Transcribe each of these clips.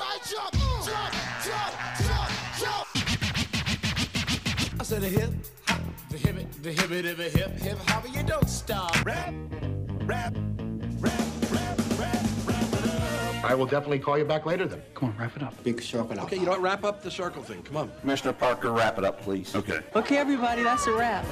Everybody jump, jump, jump, jump, jump. I said a hip, hop, the hip, the hip, the hip, hip, hip, hop, you don't stop. Rap, rap, I will definitely call you back later then. Come on, wrap it up. Big circle Okay, you know what? Wrap up the circle thing. Come on. Commissioner Parker, wrap it up, please. Okay. Okay, everybody, that's a wrap.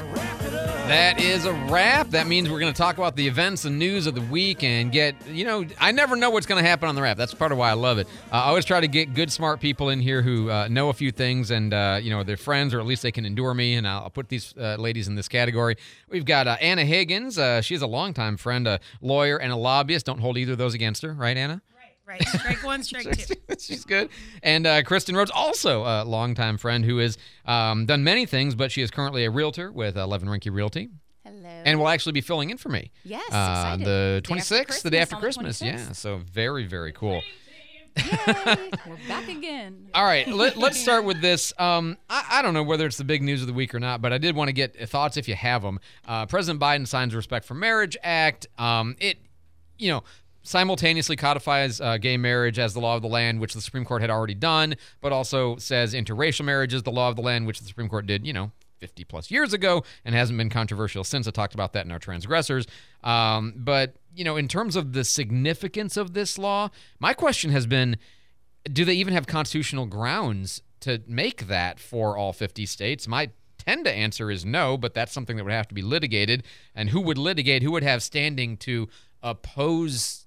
That is a wrap. That means we're going to talk about the events and news of the week and get, you know, I never know what's going to happen on the wrap. That's part of why I love it. Uh, I always try to get good, smart people in here who uh, know a few things and, uh, you know, they're friends or at least they can endure me. And I'll, I'll put these uh, ladies in this category. We've got uh, Anna Higgins. Uh, she's a longtime friend, a lawyer, and a lobbyist. Don't hold either of those against her, right, Anna? Right. Strike one, strike two. She's good. And uh, Kristen Rhodes, also a longtime friend who has um, done many things, but she is currently a realtor with uh, Levin Rinke Realty. Hello. And will actually be filling in for me. Yes, Uh, excited. the Day 26th, the day after Christmas, Christmas. on the Yeah. So very, very cool. Yay, we're back again. All right, let, let's start with this. Um, I, I don't know whether it's the big news of the week or not, but I did want to get thoughts if you have them. Uh, President Biden signs the Respect for Marriage Act. Um, it, you know, simultaneously codifies uh, gay marriage as the law of the land, which the Supreme Court had already done, but also says interracial marriage is the law of the land, which the Supreme Court did, you know, 50 plus years ago and hasn't been controversial since. I talked about that in our transgressors. Um, but, you know, in terms of the significance of this law, my question has been do they even have constitutional grounds to make that for all 50 states? My tend to answer is no, but that's something that would have to be litigated. And who would litigate? Who would have standing to oppose?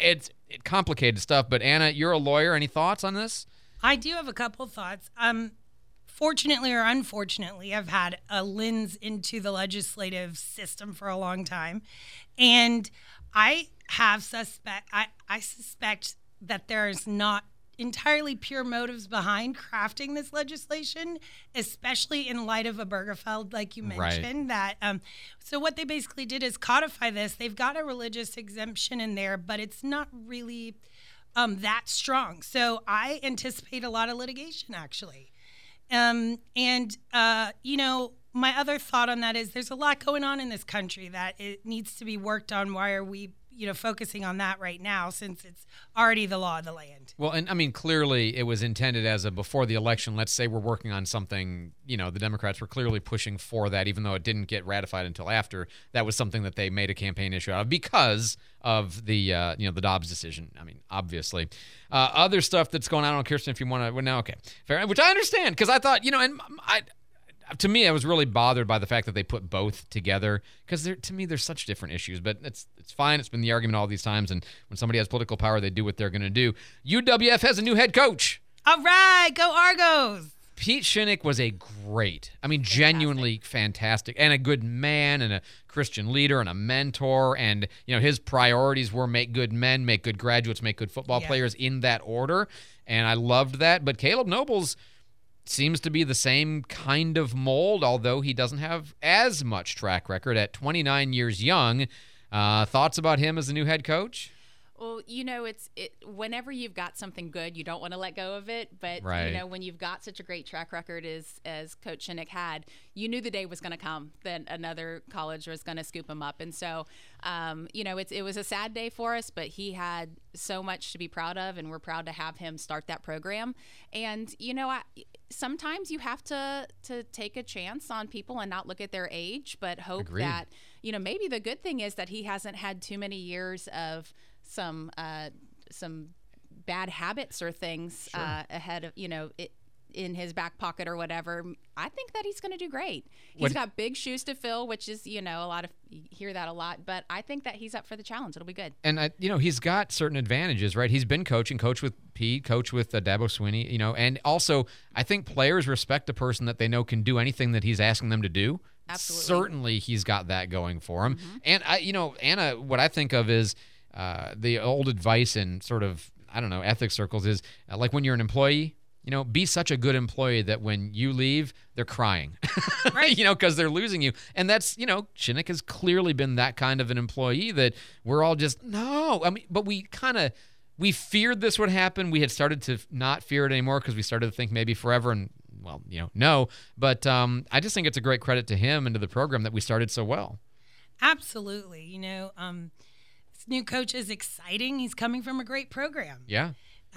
It's complicated stuff. But Anna, you're a lawyer. Any thoughts on this? I do have a couple thoughts. Um, fortunately or unfortunately, I've had a lens into the legislative system for a long time, and I have suspect I, I suspect that there's not entirely pure motives behind crafting this legislation, especially in light of a Obergefell, like you Right. mentioned. That um, so what they basically did is codify this. They've got a religious exemption in there, but it's not really um, that strong. So I anticipate a lot of litigation actually. Um, and uh, you know, my other thought on that is there's a lot going on in this country that it needs to be worked on. Why are we, you know, focusing on that right now since it's already the law of the land? Well, and I mean, clearly it was intended as a before the election. Let's say we're working on something, you know, the Democrats were clearly pushing for that, even though it didn't get ratified until after. That was something that they made a campaign issue out of because of the, uh, you know, the Dobbs decision. I mean, obviously. Uh, other stuff that's going on, I don't Kirsten, if you want to, well, no, okay. Fair, which I understand because I thought, you know, and I, to me, I was really bothered by the fact that they put both together because to me they're such different issues. But it's it's fine. It's been the argument all these times. And when somebody has political power, they do what they're going to do. UWF has a new head coach. All right, go Argos! Pete Shinnick was a great, I mean, genuinely fantastic, and a good man, and a Christian leader, and a mentor. And you know, his priorities were make good men, make good graduates, make good football Yeah. players in that order. And I loved that. But Caleb Nobles seems to be the same kind of mold, although he doesn't have as much track record at 29 years young. Uh, thoughts about him as the new head coach? Well, you know, it's it. Whenever you've got something good, you don't want to let go of it. But Right. you know, when you've got such a great track record as as Coach Shinnick had, you knew the day was going to come that another college was going to scoop him up. And so, um, you know, it's it was a sad day for us, but he had so much to be proud of, and we're proud to have him start that program. And you know, I, sometimes you have to to take a chance on people and not look at their age, but hope Agreed. that you know maybe the good thing is that he hasn't had too many years of some uh, some bad habits or things uh, ahead of you know it, in his back pocket or whatever. I think that he's going to do great. He's What- got big shoes to fill, which is you know a lot of you hear that a lot, but I think that he's up for the challenge. It'll be good. and I, you know he's got certain advantages, right? He's been coaching, coach with Pete, coach with uh, Dabo Swinney, you know, and also I think players respect a person that they know can do anything that he's asking them to do. Absolutely. Certainly, he's got that going for him. And I, you know, Anna, what I think of is uh, the old advice in sort of I don't know ethics circles is uh, like when you're an employee. You know, be such a good employee that when you leave, they're crying. Right. you know, because they're losing you. And that's, you know, Shinnick has clearly been that kind of an employee that we're all just, no. I mean, but we kind of, we feared this would happen. We had started to not fear it anymore because we started to think maybe forever and, well, you know, no. But um, I just think it's a great credit to him and to the program that we started so well. Absolutely. You know, um, this new coach is exciting. He's coming from a great program. Yeah.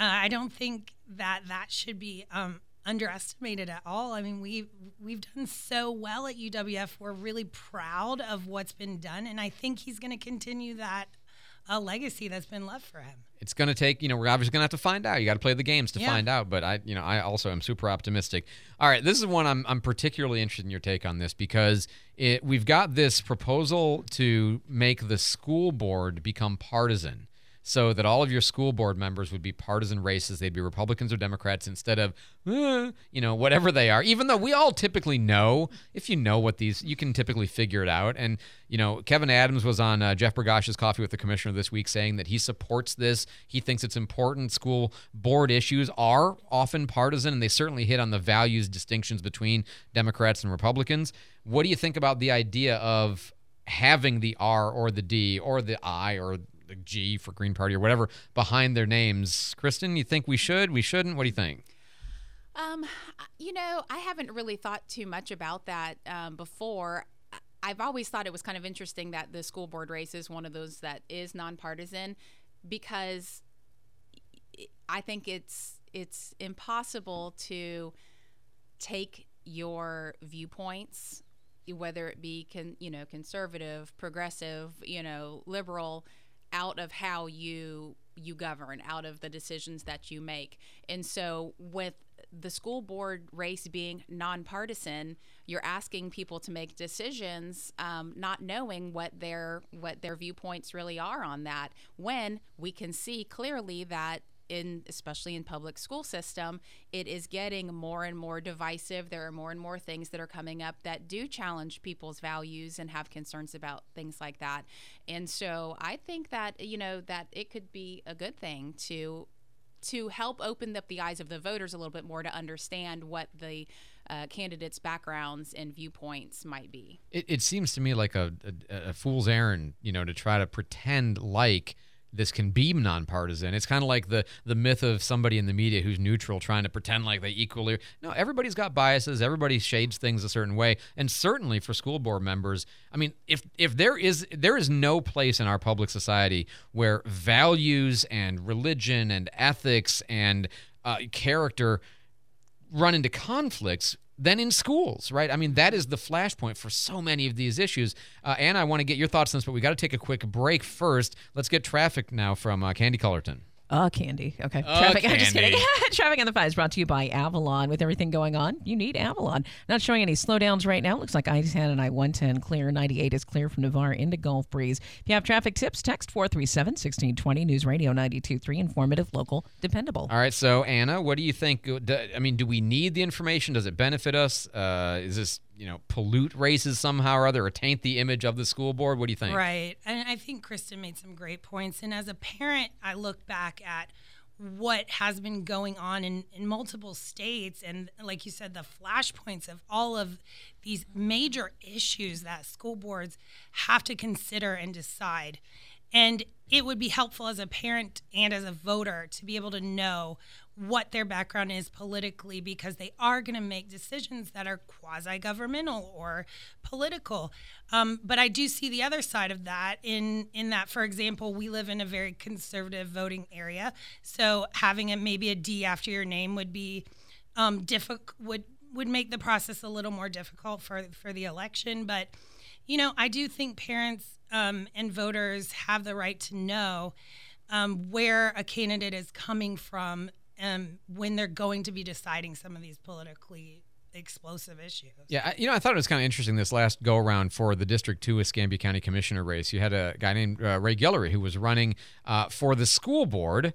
I don't think that that should be um, underestimated at all. I mean, we've we've done so well at UWF. We're really proud of what's been done, and I think he's going to continue that uh, legacy that's been left for him. It's going to take, you know, we're obviously going to have to find out. You got to play the games to Yeah. find out. But I, you know, I also am super optimistic. All right, this is one I'm, I'm particularly interested in your take on this because it, we've got this proposal to make the school board become partisan. So that all of your school board members would be partisan races. They'd be Republicans or Democrats instead of, eh, you know, whatever they are. Even though we all typically know, if you know what these, you can typically figure it out. And, you know, Kevin Adams was on uh, Jeff Bergosh's Coffee with the Commissioner this week saying that he supports this. He thinks it's important. School board issues are often partisan, and they certainly hit on the values distinctions between Democrats and Republicans. What do you think about the idea of having the R or the D or the I or the G for Green Party or whatever behind their names? Kristen, you think we should? We shouldn't? What do you think? Um, you know, I haven't really thought too much about that um, before. I've always thought it was kind of interesting that the school board race is one of those that is nonpartisan because I think it's it's impossible to take your viewpoints whether it be con, you know conservative progressive you know liberal out of how you you govern out of the decisions that you make. And so with the school board race being nonpartisan you're asking people to make decisions um, not knowing what their what their viewpoints really are on that when we can see clearly that in especially in public school system it is getting more and more divisive. There are more and more things that are coming up that do challenge people's values and have concerns about things like that. And so i think that you know that it could be a good thing to to help open up the eyes of the voters a little bit more to understand what the uh, candidates backgrounds and viewpoints might be. It, it seems to me like a, a, a fool's errand, you know, to try to pretend like this can be nonpartisan. It's kind of like the the myth of somebody in the media who's neutral trying to pretend like they equally. No, everybody's got biases. Everybody shades things a certain way, and certainly for school board members. I mean, if if there is there is no place in our public society where values and religion and ethics and uh, character run into conflicts than in schools, right? I mean, that is the flashpoint for so many of these issues. Uh, Anna, I want to get your thoughts on this, but we got to take a quick break first. Let's get traffic now from uh, Candy Cullerton. Uh, candy. Okay. Uh, Traffic. I'm just kidding. Traffic on the Five is brought to you by Avalon. With everything going on, you need Avalon. Not showing any slowdowns right now. Looks like I-10 and I-110 clear. 98 is clear from Navarre into Gulf Breeze. If you have traffic tips, text 437-1620. News Radio 92.3. Informative, local, dependable. All right, so Anna, what do you think? I mean, do we need the information? Does it benefit us? Uh, is this, you know, pollute races somehow or other or taint the image of the school board? What do you think? Right. And I think Kristen made some great points. And as a parent, I look back at what has been going on in, in multiple states and like you said the flashpoints of all of these major issues that school boards have to consider and decide and it would be helpful as a parent and as a voter to be able to know what their background is politically because they are going to make decisions that are quasi governmental or political. Um, but I do see the other side of that in in that, for example, we live in a very conservative voting area, so having it maybe a D after your name would be um, difficult would would make the process a little more difficult for for the election. But you know, I do think parents um, and voters have the right to know um, where a candidate is coming from um, when they're going to be deciding some of these politically explosive issues. Yeah, I, you know, I thought it was kind of interesting this last go around for the District 2 Escambia County Commissioner race. You had a guy named uh, Ray Guillory who was running uh, for the school board,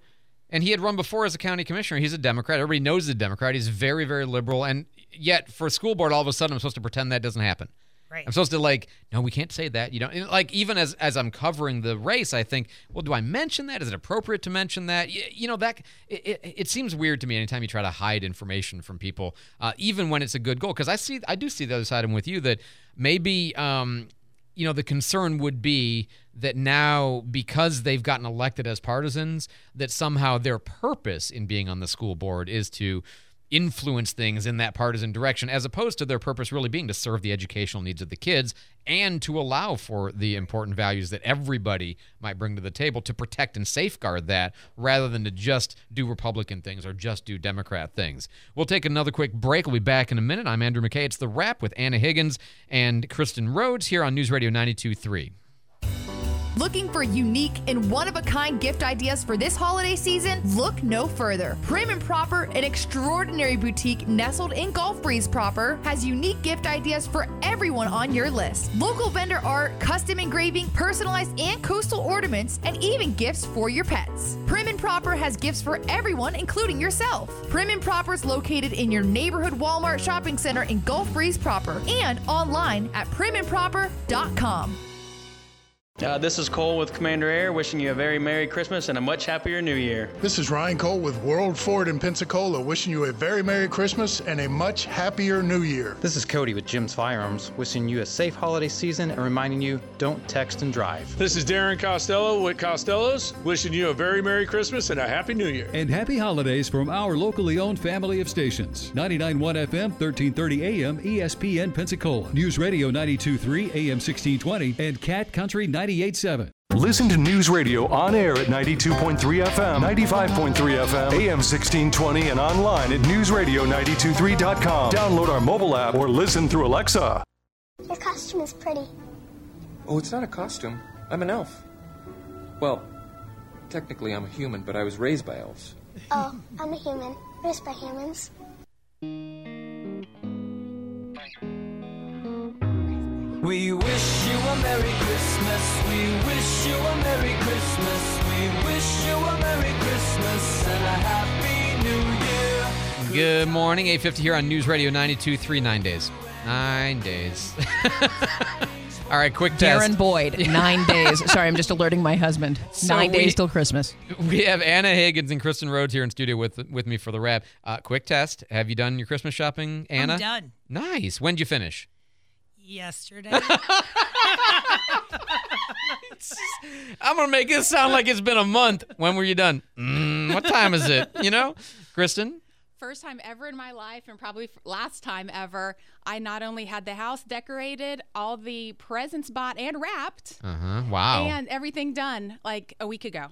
and he had run before as a county commissioner. He's a Democrat. Everybody knows he's a Democrat. He's very, very liberal. And yet, for school board, all of a sudden, I'm supposed to pretend that doesn't happen. Right. I'm supposed to like, no, we can't say that. You know, and, like even as as I'm covering the race, I think, well, do I mention that? Is it appropriate to mention that? You, you know, that it, it, it seems weird to me anytime you try to hide information from people, uh, even when it's a good goal. Because I see, I do see the other side I'm with you that maybe. Um, you know, the concern would be that now, because they've gotten elected as partisans, that somehow their purpose in being on the school board is to influence things in that partisan direction, as opposed to their purpose really being to serve the educational needs of the kids and to allow for the important values that everybody might bring to the table to protect and safeguard that rather than to just do Republican things or just do Democrat things. We'll take another quick break. We'll be back in a minute. I'm Andrew McKay. It's The Wrap with Anna Higgins and Kristen Rhodes here on News Radio 92.3. Looking for unique and one of a kind gift ideas for this holiday season? Look no further. Prim and Proper, an extraordinary boutique nestled in Gulf Breeze proper, has unique gift ideas for everyone on your list. Local vendor art, custom engraving, personalized and coastal ornaments, and even gifts for your pets. Prim and Proper has gifts for everyone, including yourself. Prim and Proper is located in your neighborhood Walmart shopping center in Gulf Breeze proper and online at primandproper.com. Uh, this is Cole with Commander Air, wishing you a very Merry Christmas and a much happier New Year. This is Ryan Cole with World Ford in Pensacola, wishing you a very Merry Christmas and a much happier New Year. This is Cody with Jim's Firearms, wishing you a safe holiday season and reminding you don't text and drive. This is Darren Costello with Costello's, wishing you a very Merry Christmas and a Happy New Year. And happy holidays from our locally owned family of stations 99.1 FM, 1330 AM, ESPN Pensacola, News Radio 92.3 AM 1620, and Cat Country 98.7. Listen to News Radio on air at 92.3 FM, 95.3 FM, AM 1620, and online at newsradio923.com. Download our mobile app or listen through Alexa. Your costume is pretty. Oh, it's not a costume. I'm an elf. Well, technically I'm a human, but I was raised by elves. Oh, I'm a human, raised by humans. We wish you a Merry Christmas. We wish you a Merry Christmas. We wish you a Merry Christmas and a Happy New Year. Good morning, 850 here on News Radio 92.3, nine days. Nine days. All right, quick test. Darren Boyd, nine days. Sorry, I'm just alerting my husband. So nine we- days till Christmas. We have Anna Higgins and Kristen Rhodes here in studio with with me for the wrap. Uh, quick test. Have you done your Christmas shopping, Anna? I'm done. Nice. When'd you finish? Yesterday. I'm gonna make this sound like it's been a month. When were you done? Mm, what time is it? You know, Kristen. First time ever in my life, and probably last time ever, I not only had the house decorated, all the presents bought and wrapped, Uh huh. Wow. and everything done like a week ago.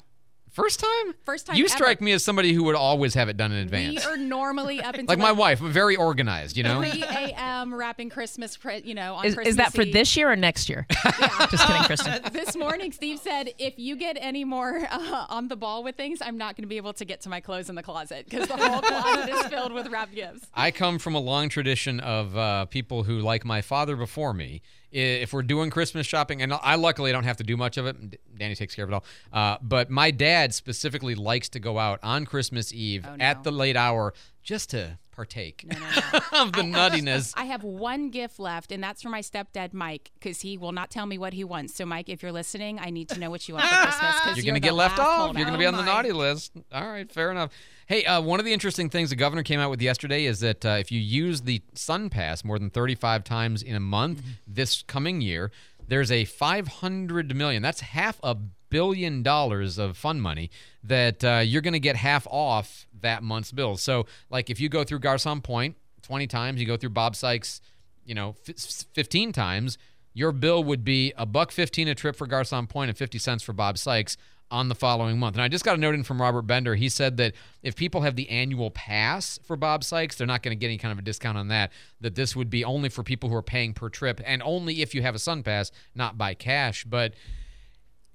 First time. First time You ever. strike me as somebody who would always have it done in advance. We are normally up until like my wife, very organized. You know. 3 a.m. wrapping Christmas, pre- you know, on Is, Christmas is that for Eve. this year or next year? Just kidding, Kristen. this morning, Steve said, if you get any more uh, on the ball with things, I'm not going to be able to get to my clothes in the closet because the whole closet is filled with wrapped gifts. I come from a long tradition of uh, people who, like my father before me, i- if we're doing Christmas shopping, and I luckily don't have to do much of it, Danny takes care of it all. Uh, but my dad specifically likes to go out on Christmas Eve Oh, at the late hour just to partake of the nuttiness. I have one gift left, and that's for my stepdad, Mike, because he will not tell me what he wants. So, Mike, if you're listening, I need to know what you want for Christmas. 'cause You're going to get left off. You're going to be on the naughty list. All right, fair enough. Hey, uh, one of the interesting things the governor came out with yesterday is that uh, if you use the Sun Pass more than 35 times in a month this coming year, there's a 500 million. That's half a billion dollars of fund money that uh, you're going to get half off that month's bill. So, like if you go through Garcon Point 20 times, you go through Bob Sykes, you know, f- 15 times, your bill would be a buck 15 a trip for Garcon Point and 50 cents for Bob Sykes on the following month. And I just got a note in from Robert Bender. He said that if people have the annual pass for Bob Sykes, they're not going to get any kind of a discount on that. That this would be only for people who are paying per trip and only if you have a Sun Pass, not by cash. But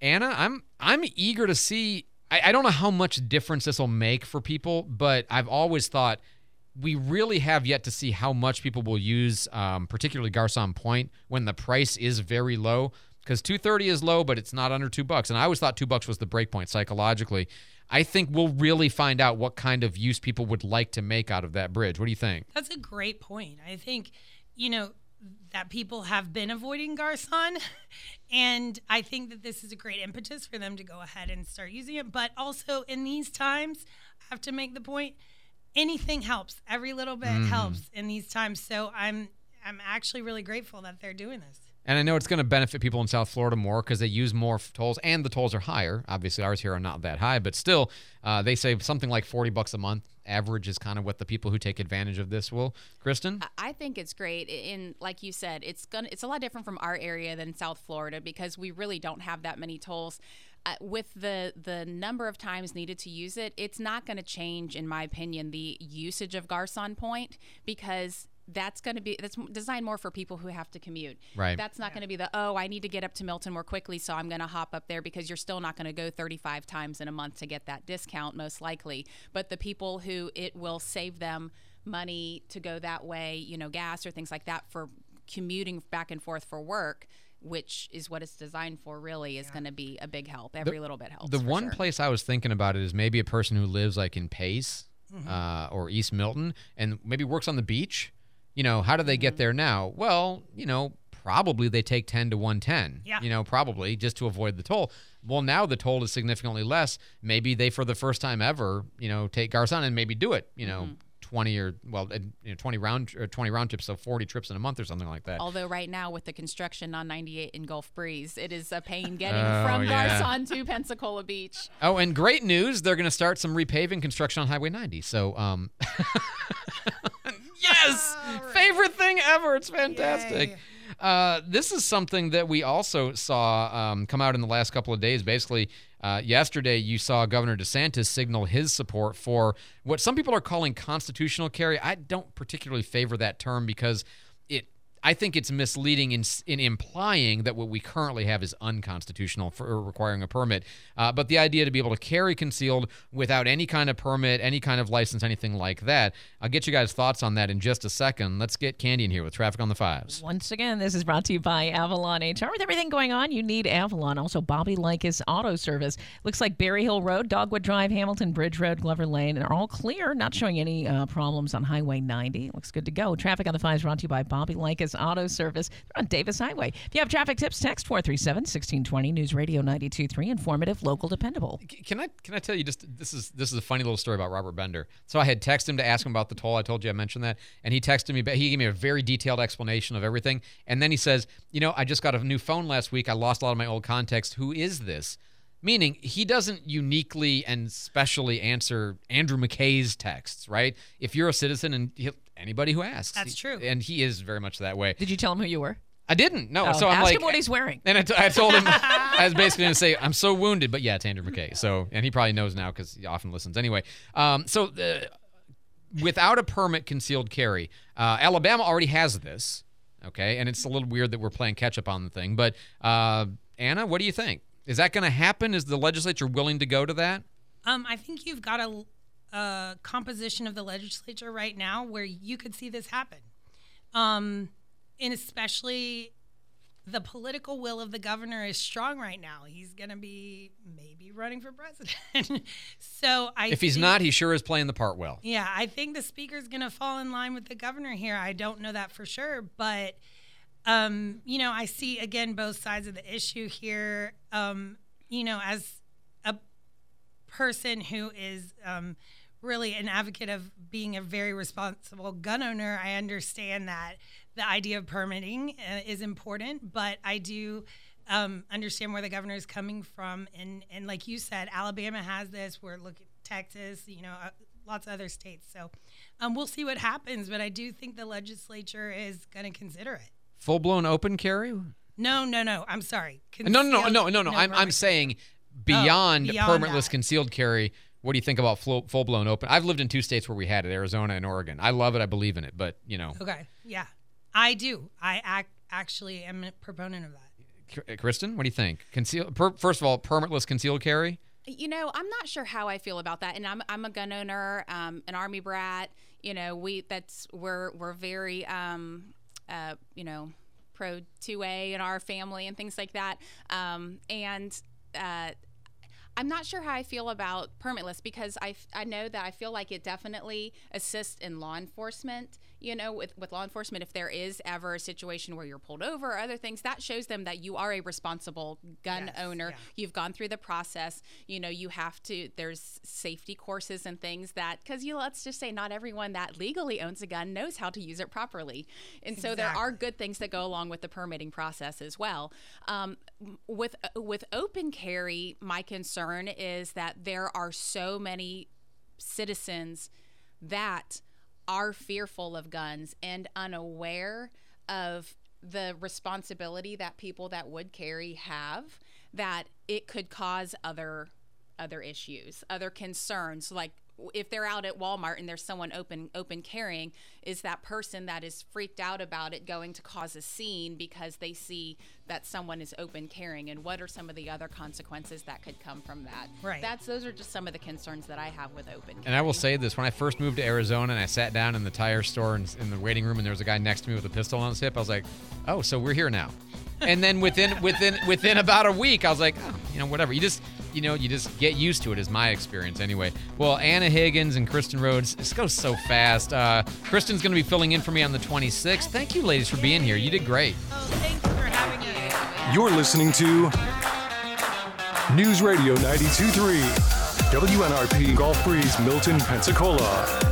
Anna, I'm I'm eager to see. I, I don't know how much difference this will make for people, but I've always thought we really have yet to see how much people will use, um, particularly Garcon Point, when the price is very low. Because 230 is low, but it's not under two bucks. And I always thought two bucks was the break point psychologically. I think we'll really find out what kind of use people would like to make out of that bridge. What do you think? That's a great point. I think, you know, that people have been avoiding Garcon. And I think that this is a great impetus for them to go ahead and start using it. But also in these times, I have to make the point anything helps. Every little bit Mm. helps in these times. So I'm I'm actually really grateful that they're doing this. And I know it's going to benefit people in South Florida more because they use more tolls, and the tolls are higher. Obviously, ours here are not that high, but still, uh, they save something like forty bucks a month. Average is kind of what the people who take advantage of this will. Kristen, I think it's great. In like you said, it's gonna it's a lot different from our area than South Florida because we really don't have that many tolls. Uh, with the the number of times needed to use it, it's not going to change, in my opinion, the usage of Garcon Point because that's going to be that's designed more for people who have to commute. Right. That's not going to be the oh I need to get up to Milton more quickly, so I'm going to hop up there because you're still not going to go 35 times in a month to get that discount most likely. But the people who it will save them money to go that way, you know, gas or things like that for commuting back and forth for work. Which is what it's designed for, really, is going to be a big help. Every little bit helps. the one sure. place I was thinking about it is maybe a person who lives like in Pace Mhm. uh, or East Milton and maybe works on the beach. You know, how do they Mm-hmm. get there now? Well, you know, probably they take 10 to 110. Yeah. You know, probably just to avoid the toll. Well, now the toll is significantly less. Maybe they, for the first time ever, you know, take Garcon and maybe do it, you know, Mm-hmm. 20 or, well, you know, 20 round, or 20 round trips, so 40 trips in a month or something like that. Although right now with the construction on 98 in Gulf Breeze, it is a pain getting Oh, from yeah. Garcon to Pensacola Beach. Oh, and great news! They're going to start some repaving construction on Highway 90. So, um, yes, favorite thing ever. It's fantastic. Uh, this is something that we also saw um, come out in the last couple of days. Basically, uh, yesterday you saw Governor DeSantis signal his support for what some people are calling constitutional carry. I don't particularly favor that term because it I think it's misleading in, in implying that what we currently have is unconstitutional for requiring a permit. Uh, but the idea to be able to carry concealed without any kind of permit, any kind of license, anything like that. I'll get you guys' thoughts on that in just a second. Let's get Candy in here with traffic on the fives. Once again, this is brought to you by Avalon HR. With everything going on, you need Avalon. Also, Bobby Likas Auto Service. Looks like Berry Hill Road, Dogwood Drive, Hamilton Bridge Road, Glover Lane are all clear. Not showing any uh, problems on Highway 90. Looks good to go. Traffic on the fives brought to you by Bobby Likas Auto Service. On Davis Highway. If you have traffic tips, text 437 1620 News Radio 923. Informative, local, dependable. Can I can I tell you just this is this is a funny little story about Robert Bender. So I had texted him to ask him about the toll. I told you I mentioned that, and he texted me. But he gave me a very detailed explanation of everything, and then he says, "You know, I just got a new phone last week. I lost a lot of my old contacts. Who is this?" Meaning he doesn't uniquely and specially answer Andrew McKay's texts, right? If you're a citizen and he'll, anybody who asks, That's He- true. and he is very much that way. Did you tell him who you were? I didn't. No. Oh, so I'm ask like, him what he's wearing. And I, t- I told him, I was basically going to say, I'm so wounded, but yeah, it's Andrew McKay. So, and he probably knows now because he often listens anyway. Um, so, uh, without a permit, concealed carry, uh, Alabama already has this. Okay, and it's a little weird that we're playing catch up on the thing. But uh, Anna, what do you think? Is that going to happen? Is the legislature willing to go to that? Um, I think you've got a, a composition of the legislature right now where you could see this happen. Um, and especially the political will of the governor is strong right now. He's going to be maybe running for president. so I if he's think- not, he sure is playing the part well. yeah, I think the speaker's going to fall in line with the governor here. I don't know that for sure, but um, you know, I see again both sides of the issue here. Um, you know, as a person who is um, really an advocate of being a very responsible gun owner, I understand that the idea of permitting uh, is important, but I do um, understand where the governor is coming from. And, and like you said, Alabama has this. We're looking at Texas, you know, uh, lots of other states. So um, we'll see what happens, but I do think the legislature is going to consider it. Full blown open carry? No, no, no. I'm sorry. No, no, no, no, no, no. I'm, I'm saying beyond, beyond permitless that. concealed carry. What do you think about full blown open? I've lived in two states where we had it, Arizona and Oregon. I love it. I believe in it, but you know, Okay. Yeah, I do. I ac- actually am a proponent of that. Kristen, what do you think? Conceal. Per, first of all, permitless concealed carry. You know, I'm not sure how I feel about that. And I'm, I'm a gun owner, um, an army brat. You know, we that's we're we're very um, uh, you know pro 2A in our family and things like that. Um, and uh, I'm not sure how I feel about permitless because I, I know that I feel like it definitely assists in law enforcement. You know, with, with law enforcement, if there is ever a situation where you're pulled over or other things, that shows them that you are a responsible gun owner. You've gone through the process. You know, you have to, there's safety courses and things that, because, you know, let's just say not everyone that legally owns a gun knows how to use it properly. And so there are good things that go along with the permitting process as well. Um, with, with open carry, my concern is that there are so many citizens that are fearful of guns and unaware of the responsibility that people that would carry have that it could cause other other issues other concerns like if they're out at Walmart and there's someone open open carrying, is that person that is freaked out about it going to cause a scene because they see that someone is open carrying, and what are some of the other consequences that could come from that? Right. That's those are just some of the concerns that I have with open. And I will say this: when I first moved to Arizona and I sat down in the tire store and in the waiting room, and there was a guy next to me with a pistol on his hip, I was like, "Oh, so we're here now." and then within within within about a week, I was like, oh, you know, whatever. You just you know, you just get used to it. Is my experience anyway. Well, Anna Higgins and Kristen Rhodes, this goes so fast. Uh, Kristen's going to be filling in for me on the 26th. Thank you, ladies, for being here. You did great. You're listening to News Radio 92.3, WNRP Gulf Breeze, Milton, Pensacola.